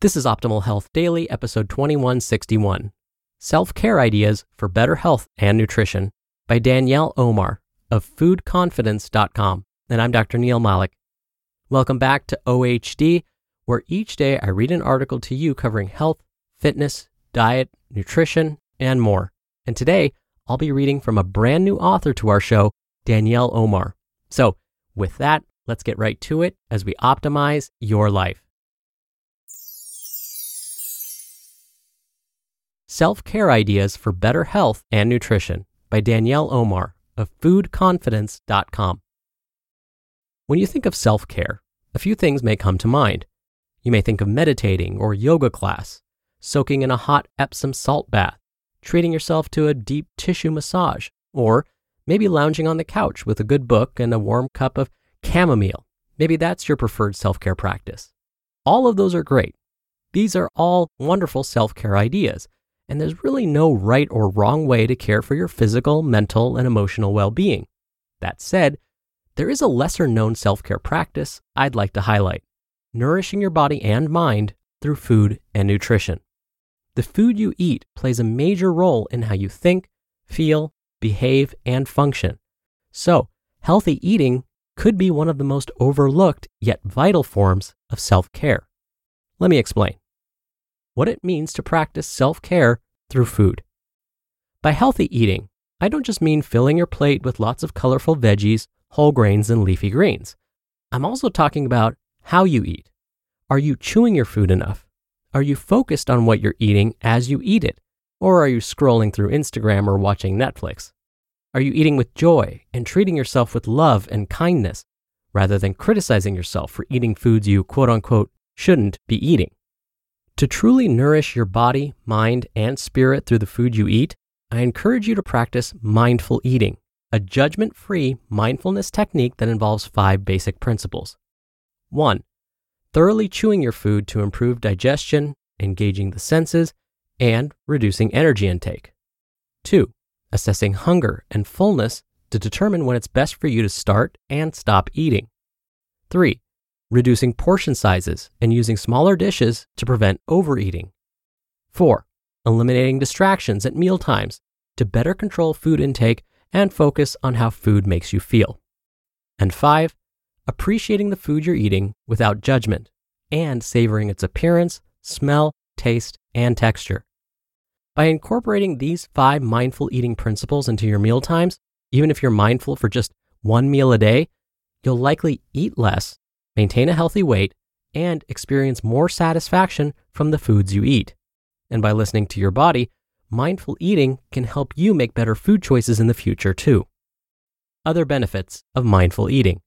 This is Optimal Health Daily, episode 2161 Self Care Ideas for Better Health and Nutrition by Danielle Omar of foodconfidence.com. And I'm Dr. Neal Malik. Welcome back to OHD, where each day I read an article to you covering health, fitness, diet, nutrition, and more. And today I'll be reading from a brand new author to our show, Danielle Omar. So, with that, let's get right to it as we optimize your life. Self Care Ideas for Better Health and Nutrition by Danielle Omar of foodconfidence.com. When you think of self care, a few things may come to mind. You may think of meditating or yoga class, soaking in a hot Epsom salt bath, treating yourself to a deep tissue massage, or maybe lounging on the couch with a good book and a warm cup of chamomile. Maybe that's your preferred self care practice. All of those are great. These are all wonderful self care ideas and there's really no right or wrong way to care for your physical, mental, and emotional well being. That said, there is a lesser known self care practice I'd like to highlight nourishing your body and mind through food and nutrition. The food you eat plays a major role in how you think, feel, behave, and function. So, healthy eating could be one of the most overlooked yet vital forms of self care. Let me explain what it means to practice self care through food. By healthy eating, I don't just mean filling your plate with lots of colorful veggies, whole grains, and leafy greens. I'm also talking about how you eat. Are you chewing your food enough? Are you focused on what you're eating as you eat it? Or are you scrolling through Instagram or watching Netflix? Are you eating with joy and treating yourself with love and kindness rather than criticizing yourself for eating foods you quote unquote shouldn't be eating? To truly nourish your body, mind, and spirit through the food you eat, I encourage you to practice mindful eating, a judgment free mindfulness technique that involves five basic principles. 1. Thoroughly chewing your food to improve digestion, engaging the senses, and reducing energy intake. 2. Assessing hunger and fullness to determine when it's best for you to start and stop eating. 3 reducing portion sizes and using smaller dishes to prevent overeating. 4. Eliminating distractions at meal times to better control food intake and focus on how food makes you feel. And 5. Appreciating the food you're eating without judgment and savoring its appearance, smell, taste, and texture. By incorporating these five mindful eating principles into your meal times, even if you're mindful for just one meal a day, you'll likely eat less maintain a healthy weight, and experience more satisfaction from the foods you eat. And by listening to your body, mindful eating can help you make better food choices in the future too. Other benefits of mindful eating.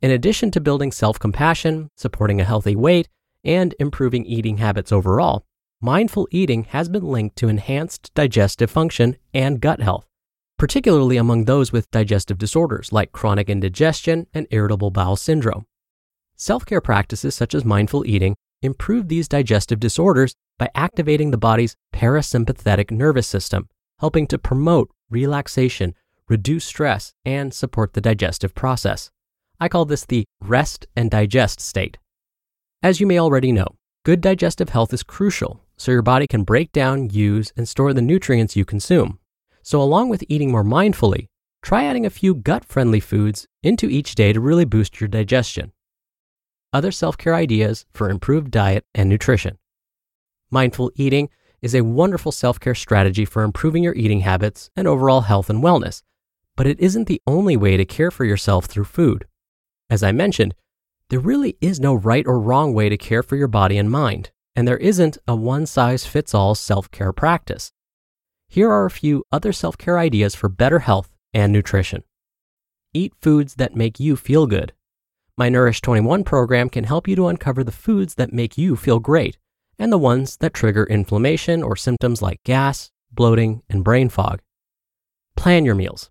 In addition to building self compassion, supporting a healthy weight, and improving eating habits overall, mindful eating has been linked to enhanced digestive function and gut health, particularly among those with digestive disorders like chronic indigestion and irritable bowel syndrome. Self care practices such as mindful eating improve these digestive disorders by activating the body's parasympathetic nervous system, helping to promote relaxation, reduce stress, and support the digestive process. I call this the rest and digest state. As you may already know, good digestive health is crucial so your body can break down, use, and store the nutrients you consume. So, along with eating more mindfully, try adding a few gut friendly foods into each day to really boost your digestion. Other self care ideas for improved diet and nutrition. Mindful eating is a wonderful self care strategy for improving your eating habits and overall health and wellness, but it isn't the only way to care for yourself through food. As I mentioned, there really is no right or wrong way to care for your body and mind, and there isn't a one size fits all self care practice. Here are a few other self care ideas for better health and nutrition. Eat foods that make you feel good. My Nourish 21 program can help you to uncover the foods that make you feel great and the ones that trigger inflammation or symptoms like gas, bloating, and brain fog. Plan your meals.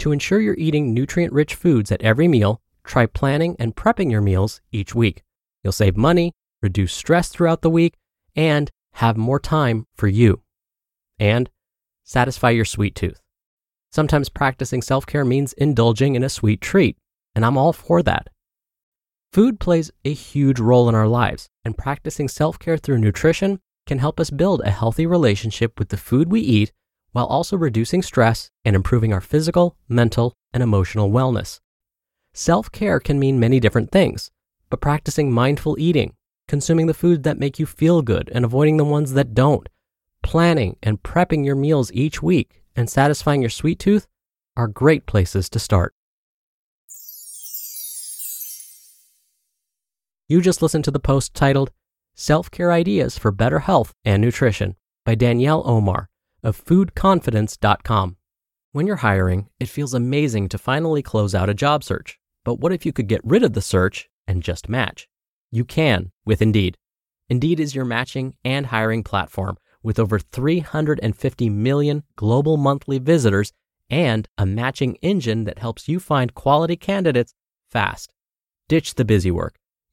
To ensure you're eating nutrient rich foods at every meal, try planning and prepping your meals each week. You'll save money, reduce stress throughout the week, and have more time for you. And satisfy your sweet tooth. Sometimes practicing self care means indulging in a sweet treat, and I'm all for that. Food plays a huge role in our lives, and practicing self care through nutrition can help us build a healthy relationship with the food we eat while also reducing stress and improving our physical, mental, and emotional wellness. Self care can mean many different things, but practicing mindful eating, consuming the foods that make you feel good and avoiding the ones that don't, planning and prepping your meals each week, and satisfying your sweet tooth are great places to start. You just listened to the post titled Self Care Ideas for Better Health and Nutrition by Danielle Omar of foodconfidence.com. When you're hiring, it feels amazing to finally close out a job search. But what if you could get rid of the search and just match? You can with Indeed. Indeed is your matching and hiring platform with over 350 million global monthly visitors and a matching engine that helps you find quality candidates fast. Ditch the busy work.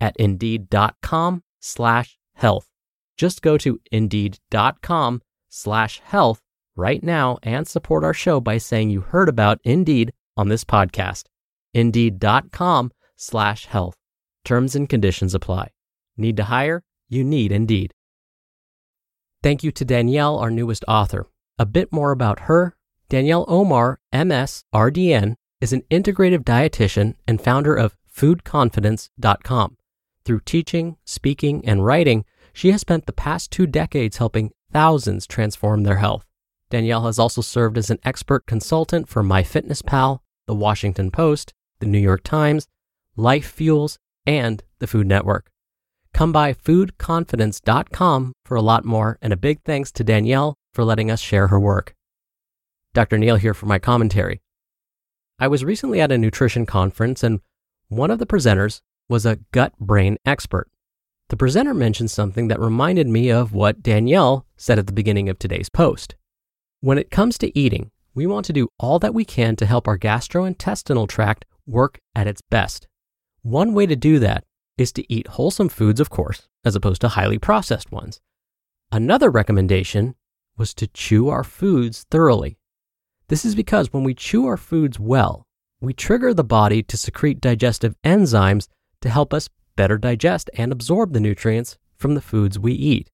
at indeed.com slash health. Just go to indeed.com slash health right now and support our show by saying you heard about Indeed on this podcast. Indeed.com slash health. Terms and conditions apply. Need to hire? You need Indeed. Thank you to Danielle, our newest author. A bit more about her. Danielle Omar, MS, RDN, is an integrative dietitian and founder of foodconfidence.com. Through teaching, speaking, and writing, she has spent the past two decades helping thousands transform their health. Danielle has also served as an expert consultant for MyFitnessPal, The Washington Post, the New York Times, Life Fuels, and the Food Network. Come by foodconfidence.com for a lot more, and a big thanks to Danielle for letting us share her work. Dr. Neal here for my commentary. I was recently at a nutrition conference, and one of the presenters was a gut brain expert. The presenter mentioned something that reminded me of what Danielle said at the beginning of today's post. When it comes to eating, we want to do all that we can to help our gastrointestinal tract work at its best. One way to do that is to eat wholesome foods, of course, as opposed to highly processed ones. Another recommendation was to chew our foods thoroughly. This is because when we chew our foods well, we trigger the body to secrete digestive enzymes to help us better digest and absorb the nutrients from the foods we eat.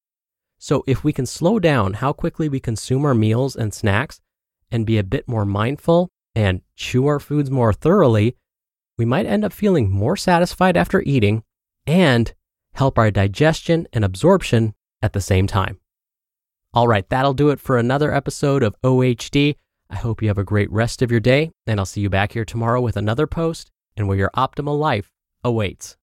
So, if we can slow down how quickly we consume our meals and snacks and be a bit more mindful and chew our foods more thoroughly, we might end up feeling more satisfied after eating and help our digestion and absorption at the same time. All right, that'll do it for another episode of OHD. I hope you have a great rest of your day, and I'll see you back here tomorrow with another post and where your optimal life awaits.